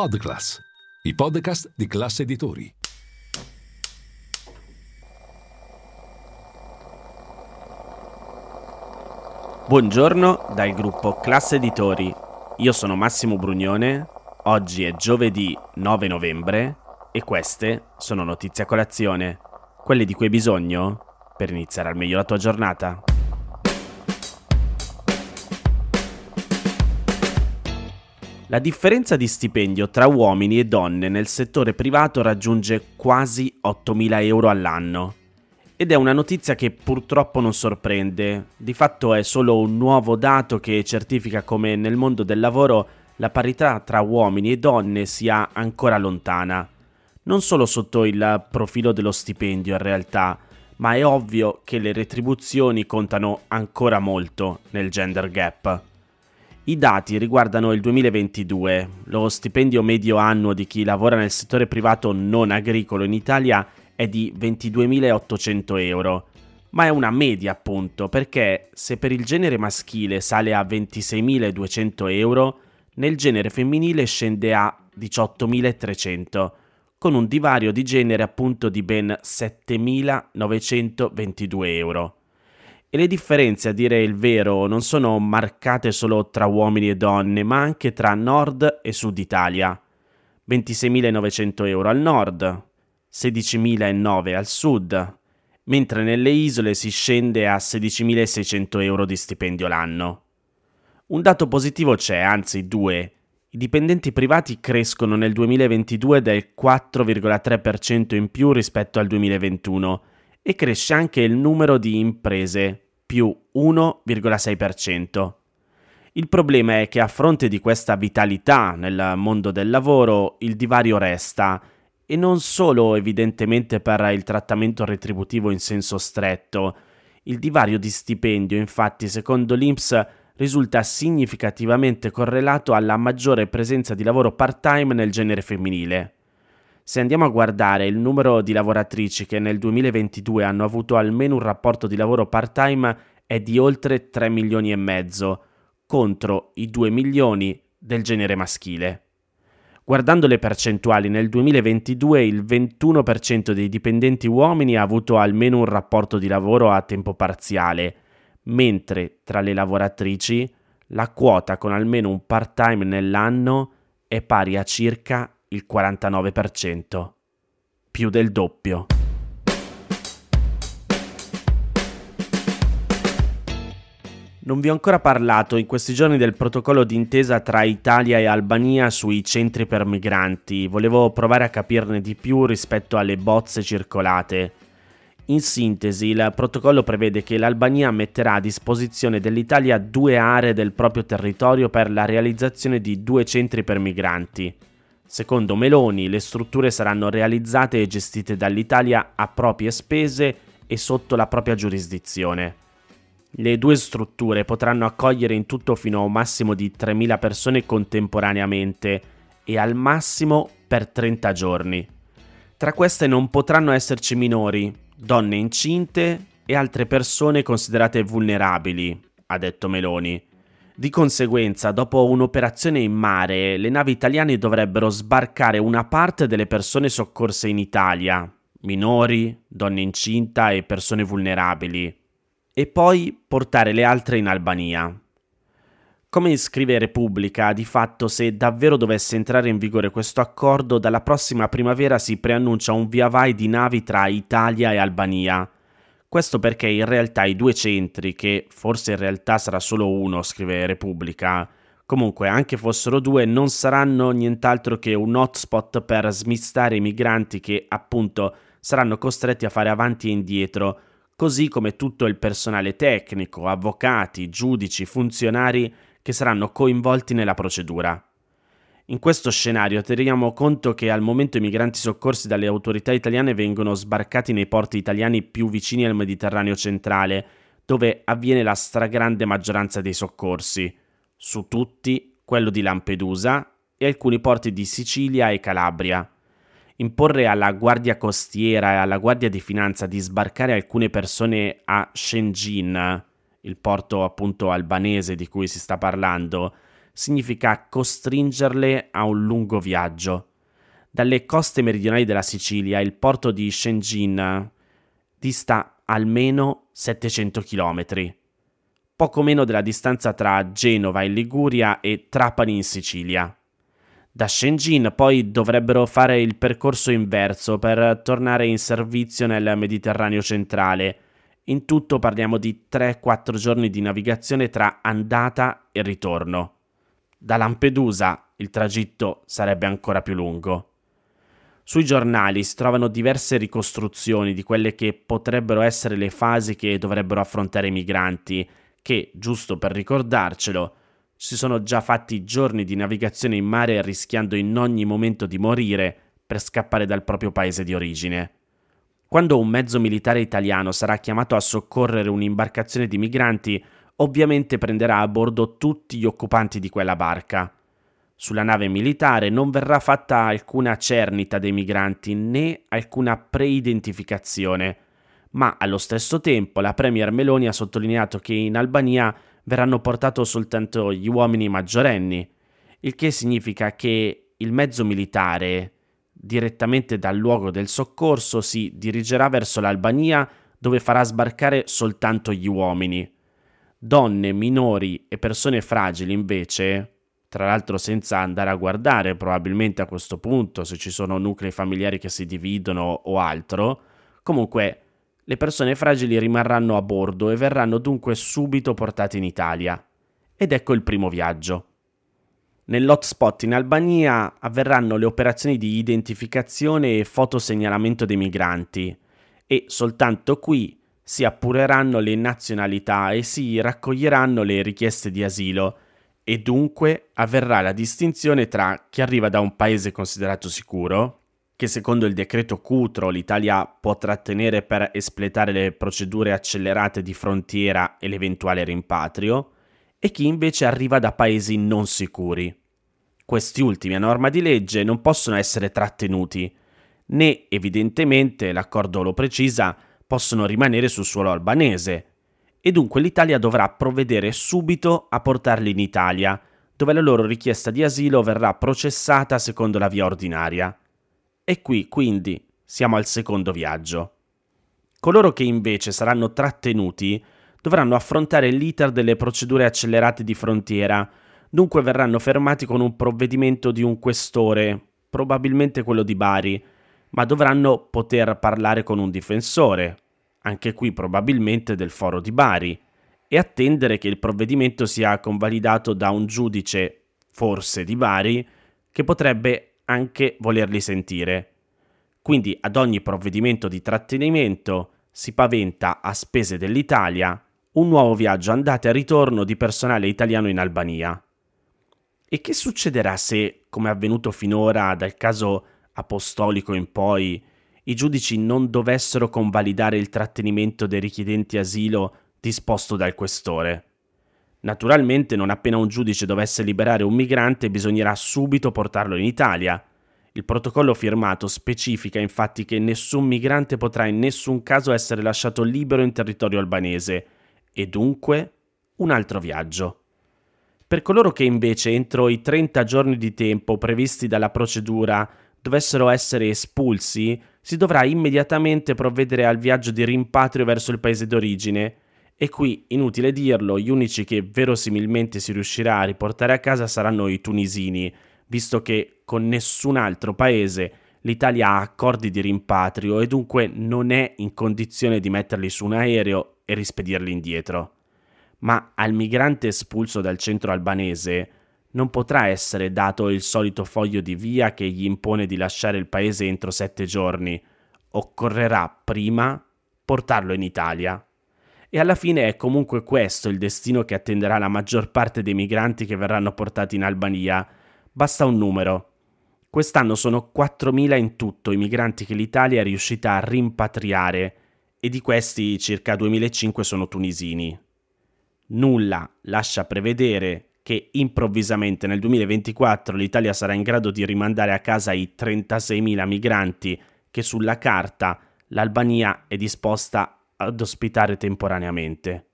Podclass, i podcast di classe editori. Buongiorno dal gruppo Classe Editori. Io sono Massimo Brugnone. Oggi è giovedì 9 novembre e queste sono notizie a colazione, quelle di cui hai bisogno per iniziare al meglio la tua giornata. La differenza di stipendio tra uomini e donne nel settore privato raggiunge quasi 8.000 euro all'anno. Ed è una notizia che purtroppo non sorprende, di fatto è solo un nuovo dato che certifica come nel mondo del lavoro la parità tra uomini e donne sia ancora lontana. Non solo sotto il profilo dello stipendio in realtà, ma è ovvio che le retribuzioni contano ancora molto nel gender gap. I dati riguardano il 2022. Lo stipendio medio annuo di chi lavora nel settore privato non agricolo in Italia è di 22.800 euro, ma è una media appunto perché se per il genere maschile sale a 26.200 euro, nel genere femminile scende a 18.300, con un divario di genere appunto di ben 7.922 euro. E le differenze, a dire il vero, non sono marcate solo tra uomini e donne, ma anche tra nord e sud Italia. 26.900 euro al nord, 16.009 al sud, mentre nelle isole si scende a 16.600 euro di stipendio l'anno. Un dato positivo c'è, anzi due. I dipendenti privati crescono nel 2022 del 4,3% in più rispetto al 2021 e cresce anche il numero di imprese, più 1,6%. Il problema è che a fronte di questa vitalità nel mondo del lavoro, il divario resta, e non solo evidentemente per il trattamento retributivo in senso stretto. Il divario di stipendio, infatti, secondo l'INPS, risulta significativamente correlato alla maggiore presenza di lavoro part-time nel genere femminile. Se andiamo a guardare il numero di lavoratrici che nel 2022 hanno avuto almeno un rapporto di lavoro part-time è di oltre 3 milioni e mezzo, contro i 2 milioni del genere maschile. Guardando le percentuali, nel 2022 il 21% dei dipendenti uomini ha avuto almeno un rapporto di lavoro a tempo parziale, mentre tra le lavoratrici la quota con almeno un part-time nell'anno è pari a circa il 49%, più del doppio. Non vi ho ancora parlato in questi giorni del protocollo d'intesa tra Italia e Albania sui centri per migranti. Volevo provare a capirne di più rispetto alle bozze circolate. In sintesi, il protocollo prevede che l'Albania metterà a disposizione dell'Italia due aree del proprio territorio per la realizzazione di due centri per migranti. Secondo Meloni, le strutture saranno realizzate e gestite dall'Italia a proprie spese e sotto la propria giurisdizione. Le due strutture potranno accogliere in tutto fino a un massimo di 3.000 persone contemporaneamente e al massimo per 30 giorni. Tra queste non potranno esserci minori, donne incinte e altre persone considerate vulnerabili, ha detto Meloni. Di conseguenza, dopo un'operazione in mare, le navi italiane dovrebbero sbarcare una parte delle persone soccorse in Italia, minori, donne incinta e persone vulnerabili, e poi portare le altre in Albania. Come scrive Repubblica, di fatto se davvero dovesse entrare in vigore questo accordo, dalla prossima primavera si preannuncia un via vai di navi tra Italia e Albania questo perché in realtà i due centri, che forse in realtà sarà solo uno, scrive Repubblica, comunque anche fossero due, non saranno nient'altro che un hotspot per smistare i migranti che appunto saranno costretti a fare avanti e indietro, così come tutto il personale tecnico, avvocati, giudici, funzionari che saranno coinvolti nella procedura. In questo scenario teniamo conto che al momento i migranti soccorsi dalle autorità italiane vengono sbarcati nei porti italiani più vicini al Mediterraneo centrale, dove avviene la stragrande maggioranza dei soccorsi. Su tutti quello di Lampedusa e alcuni porti di Sicilia e Calabria. Imporre alla Guardia Costiera e alla Guardia di Finanza di sbarcare alcune persone a Shenzhen, il porto appunto albanese di cui si sta parlando, significa costringerle a un lungo viaggio. Dalle coste meridionali della Sicilia il porto di Shenzhen dista almeno 700 km, poco meno della distanza tra Genova in Liguria e Trapani in Sicilia. Da Shenzhen poi dovrebbero fare il percorso inverso per tornare in servizio nel Mediterraneo centrale. In tutto parliamo di 3-4 giorni di navigazione tra andata e ritorno. Da Lampedusa il tragitto sarebbe ancora più lungo. Sui giornali si trovano diverse ricostruzioni di quelle che potrebbero essere le fasi che dovrebbero affrontare i migranti, che, giusto per ricordarcelo, si sono già fatti giorni di navigazione in mare rischiando in ogni momento di morire per scappare dal proprio paese di origine. Quando un mezzo militare italiano sarà chiamato a soccorrere un'imbarcazione di migranti, ovviamente prenderà a bordo tutti gli occupanti di quella barca. Sulla nave militare non verrà fatta alcuna cernita dei migranti né alcuna preidentificazione, ma allo stesso tempo la Premier Meloni ha sottolineato che in Albania verranno portati soltanto gli uomini maggiorenni, il che significa che il mezzo militare, direttamente dal luogo del soccorso, si dirigerà verso l'Albania dove farà sbarcare soltanto gli uomini. Donne, minori e persone fragili invece, tra l'altro senza andare a guardare probabilmente a questo punto se ci sono nuclei familiari che si dividono o altro, comunque le persone fragili rimarranno a bordo e verranno dunque subito portate in Italia. Ed ecco il primo viaggio. Nell'hotspot in Albania avverranno le operazioni di identificazione e fotosegnalamento dei migranti e soltanto qui si appureranno le nazionalità e si raccoglieranno le richieste di asilo e dunque avverrà la distinzione tra chi arriva da un paese considerato sicuro, che secondo il decreto Cutro l'Italia può trattenere per espletare le procedure accelerate di frontiera e l'eventuale rimpatrio, e chi invece arriva da paesi non sicuri. Questi ultimi a norma di legge non possono essere trattenuti, né evidentemente, l'accordo lo precisa, possono rimanere sul suolo albanese e dunque l'Italia dovrà provvedere subito a portarli in Italia, dove la loro richiesta di asilo verrà processata secondo la via ordinaria. E qui, quindi, siamo al secondo viaggio. Coloro che invece saranno trattenuti dovranno affrontare l'iter delle procedure accelerate di frontiera, dunque verranno fermati con un provvedimento di un questore, probabilmente quello di Bari, ma dovranno poter parlare con un difensore, anche qui probabilmente del foro di Bari, e attendere che il provvedimento sia convalidato da un giudice, forse di Bari, che potrebbe anche volerli sentire. Quindi ad ogni provvedimento di trattenimento si paventa a spese dell'Italia un nuovo viaggio andata e ritorno di personale italiano in Albania. E che succederà se, come è avvenuto finora dal caso apostolico in poi, i giudici non dovessero convalidare il trattenimento dei richiedenti asilo disposto dal questore. Naturalmente, non appena un giudice dovesse liberare un migrante, bisognerà subito portarlo in Italia. Il protocollo firmato specifica infatti che nessun migrante potrà in nessun caso essere lasciato libero in territorio albanese e dunque un altro viaggio. Per coloro che invece entro i 30 giorni di tempo previsti dalla procedura dovessero essere espulsi, si dovrà immediatamente provvedere al viaggio di rimpatrio verso il paese d'origine. E qui, inutile dirlo, gli unici che verosimilmente si riuscirà a riportare a casa saranno i tunisini, visto che con nessun altro paese l'Italia ha accordi di rimpatrio e dunque non è in condizione di metterli su un aereo e rispedirli indietro. Ma al migrante espulso dal centro albanese non potrà essere dato il solito foglio di via che gli impone di lasciare il paese entro sette giorni. Occorrerà prima portarlo in Italia. E alla fine è comunque questo il destino che attenderà la maggior parte dei migranti che verranno portati in Albania, Basta un numero. Quest'anno sono 4.000 in tutto i migranti che l'Italia è riuscita a rimpatriare e di questi circa 2.500 sono tunisini. Nulla lascia prevedere che improvvisamente nel 2024 l'Italia sarà in grado di rimandare a casa i 36.000 migranti che sulla carta l'Albania è disposta ad ospitare temporaneamente.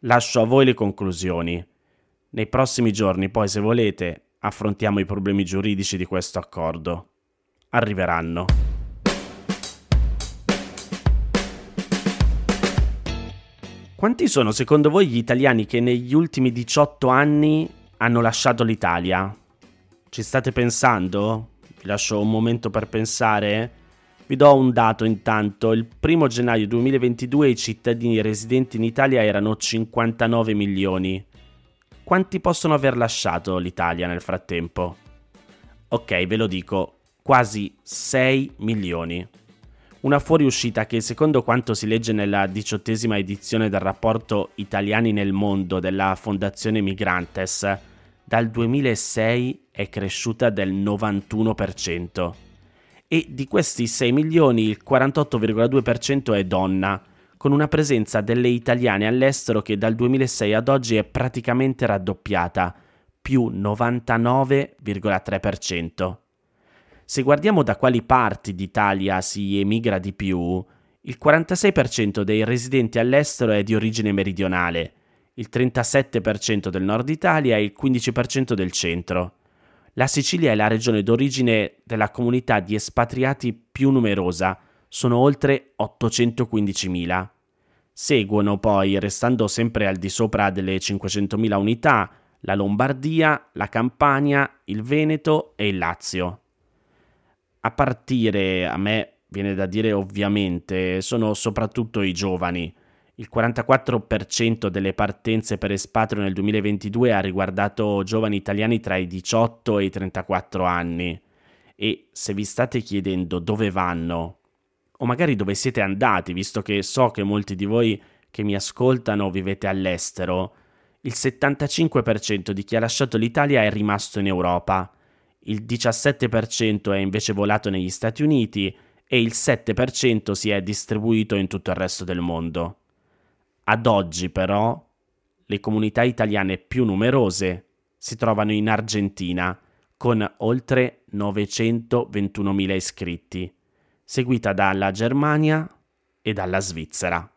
Lascio a voi le conclusioni. Nei prossimi giorni, poi, se volete, affrontiamo i problemi giuridici di questo accordo. Arriveranno. Quanti sono secondo voi gli italiani che negli ultimi 18 anni hanno lasciato l'Italia? Ci state pensando? Vi lascio un momento per pensare. Vi do un dato intanto. Il primo gennaio 2022 i cittadini residenti in Italia erano 59 milioni. Quanti possono aver lasciato l'Italia nel frattempo? Ok, ve lo dico, quasi 6 milioni. Una fuoriuscita che, secondo quanto si legge nella diciottesima edizione del rapporto Italiani nel mondo della Fondazione Migrantes, dal 2006 è cresciuta del 91%. E di questi 6 milioni il 48,2% è donna, con una presenza delle italiane all'estero che dal 2006 ad oggi è praticamente raddoppiata, più 99,3%. Se guardiamo da quali parti d'Italia si emigra di più, il 46% dei residenti all'estero è di origine meridionale, il 37% del nord Italia e il 15% del centro. La Sicilia è la regione d'origine della comunità di espatriati più numerosa, sono oltre 815.000. Seguono poi, restando sempre al di sopra delle 500.000 unità, la Lombardia, la Campania, il Veneto e il Lazio. A partire, a me viene da dire ovviamente, sono soprattutto i giovani. Il 44% delle partenze per espatrio nel 2022 ha riguardato giovani italiani tra i 18 e i 34 anni. E se vi state chiedendo dove vanno, o magari dove siete andati, visto che so che molti di voi che mi ascoltano vivete all'estero, il 75% di chi ha lasciato l'Italia è rimasto in Europa, il 17% è invece volato negli Stati Uniti e il 7% si è distribuito in tutto il resto del mondo. Ad oggi però le comunità italiane più numerose si trovano in Argentina con oltre 921.000 iscritti seguita dalla Germania e dalla Svizzera.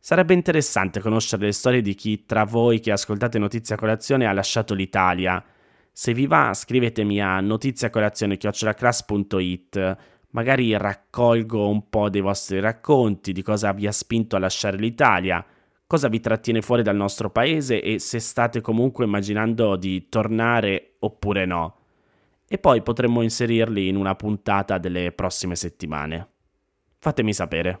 Sarebbe interessante conoscere le storie di chi tra voi che ascoltate Notizia Colazione ha lasciato l'Italia. Se vi va, scrivetemi a notiziacolazione.it magari raccolgo un po' dei vostri racconti, di cosa vi ha spinto a lasciare l'Italia, cosa vi trattiene fuori dal nostro paese e se state comunque immaginando di tornare oppure no e poi potremmo inserirli in una puntata delle prossime settimane. Fatemi sapere.